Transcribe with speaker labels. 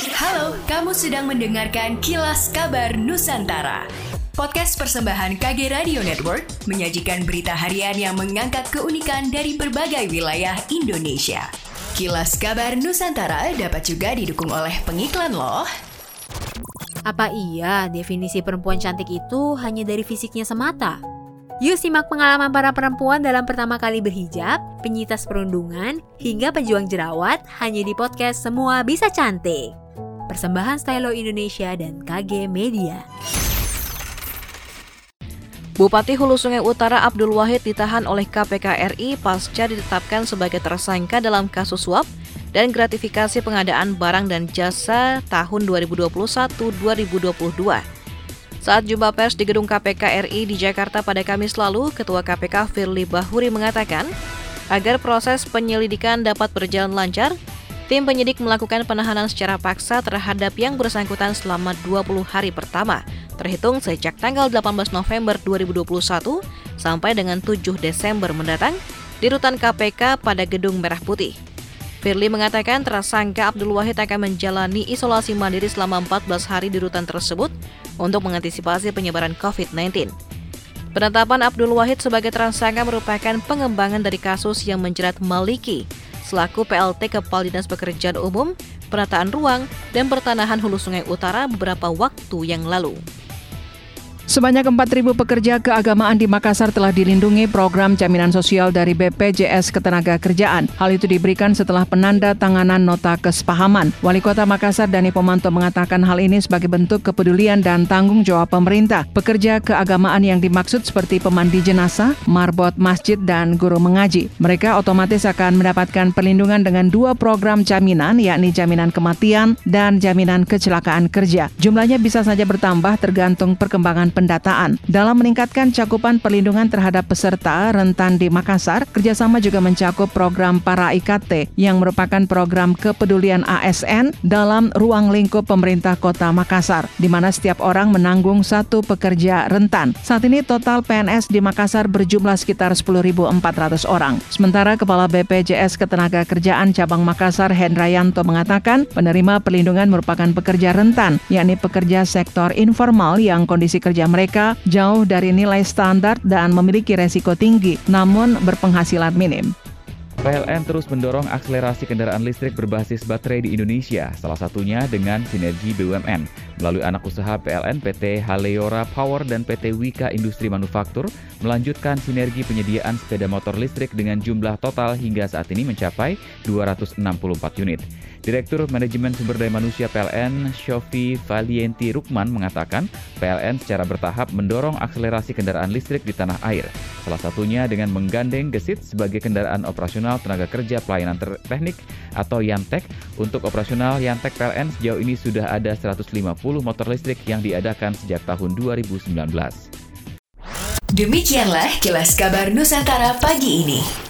Speaker 1: Halo, kamu sedang mendengarkan Kilas Kabar Nusantara. Podcast persembahan KG Radio Network menyajikan berita harian yang mengangkat keunikan dari berbagai wilayah Indonesia. Kilas Kabar Nusantara dapat juga didukung oleh pengiklan loh.
Speaker 2: Apa iya definisi perempuan cantik itu hanya dari fisiknya semata? Yuk simak pengalaman para perempuan dalam pertama kali berhijab, penyitas perundungan, hingga pejuang jerawat hanya di podcast Semua Bisa Cantik. Persembahan Stylo Indonesia dan KG Media.
Speaker 3: Bupati Hulu Sungai Utara Abdul Wahid ditahan oleh KPK RI pasca ditetapkan sebagai tersangka dalam kasus suap dan gratifikasi pengadaan barang dan jasa tahun 2021-2022. Saat jumpa pers di gedung KPK RI di Jakarta pada Kamis lalu, Ketua KPK Firly Bahuri mengatakan, agar proses penyelidikan dapat berjalan lancar, tim penyidik melakukan penahanan secara paksa terhadap yang bersangkutan selama 20 hari pertama, terhitung sejak tanggal 18 November 2021 sampai dengan 7 Desember mendatang di rutan KPK pada Gedung Merah Putih. Firly mengatakan tersangka Abdul Wahid akan menjalani isolasi mandiri selama 14 hari di rutan tersebut untuk mengantisipasi penyebaran COVID-19. Penetapan Abdul Wahid sebagai tersangka merupakan pengembangan dari kasus yang menjerat Maliki selaku PLT Kepala Dinas Pekerjaan Umum, Penataan Ruang, dan Pertanahan Hulu Sungai Utara beberapa waktu yang lalu.
Speaker 4: Sebanyak 4.000 pekerja keagamaan di Makassar telah dilindungi program jaminan sosial dari BPJS Ketenagakerjaan. Hal itu diberikan setelah penanda tanganan nota kesepahaman. Wali Kota Makassar Dani Pomanto mengatakan hal ini sebagai bentuk kepedulian dan tanggung jawab pemerintah. Pekerja keagamaan yang dimaksud seperti pemandi jenazah, marbot masjid, dan guru mengaji. Mereka otomatis akan mendapatkan perlindungan dengan dua program jaminan, yakni jaminan kematian dan jaminan kecelakaan kerja. Jumlahnya bisa saja bertambah tergantung perkembangan pendataan. Dalam meningkatkan cakupan perlindungan terhadap peserta rentan di Makassar, kerjasama juga mencakup program para IKT yang merupakan program kepedulian ASN dalam ruang lingkup pemerintah kota Makassar, di mana setiap orang menanggung satu pekerja rentan. Saat ini total PNS di Makassar berjumlah sekitar 10.400 orang. Sementara Kepala BPJS Ketenaga Kerjaan Cabang Makassar Hendrayanto mengatakan penerima perlindungan merupakan pekerja rentan, yakni pekerja sektor informal yang kondisi kerja mereka jauh dari nilai standar dan memiliki resiko tinggi, namun berpenghasilan minim.
Speaker 5: PLN terus mendorong akselerasi kendaraan listrik berbasis baterai di Indonesia, salah satunya dengan sinergi BUMN. Melalui anak usaha PLN PT Haleora Power dan PT Wika Industri Manufaktur melanjutkan sinergi penyediaan sepeda motor listrik dengan jumlah total hingga saat ini mencapai 264 unit. Direktur Manajemen Sumber Daya Manusia PLN, Shofi Valienti Rukman mengatakan, PLN secara bertahap mendorong akselerasi kendaraan listrik di tanah air. Salah satunya dengan menggandeng Gesit sebagai kendaraan operasional tenaga kerja pelayanan teknik atau Yantek. Untuk operasional Yantek PLN sejauh ini sudah ada 150 motor listrik yang diadakan sejak tahun 2019.
Speaker 1: Demikianlah kilas kabar Nusantara pagi ini.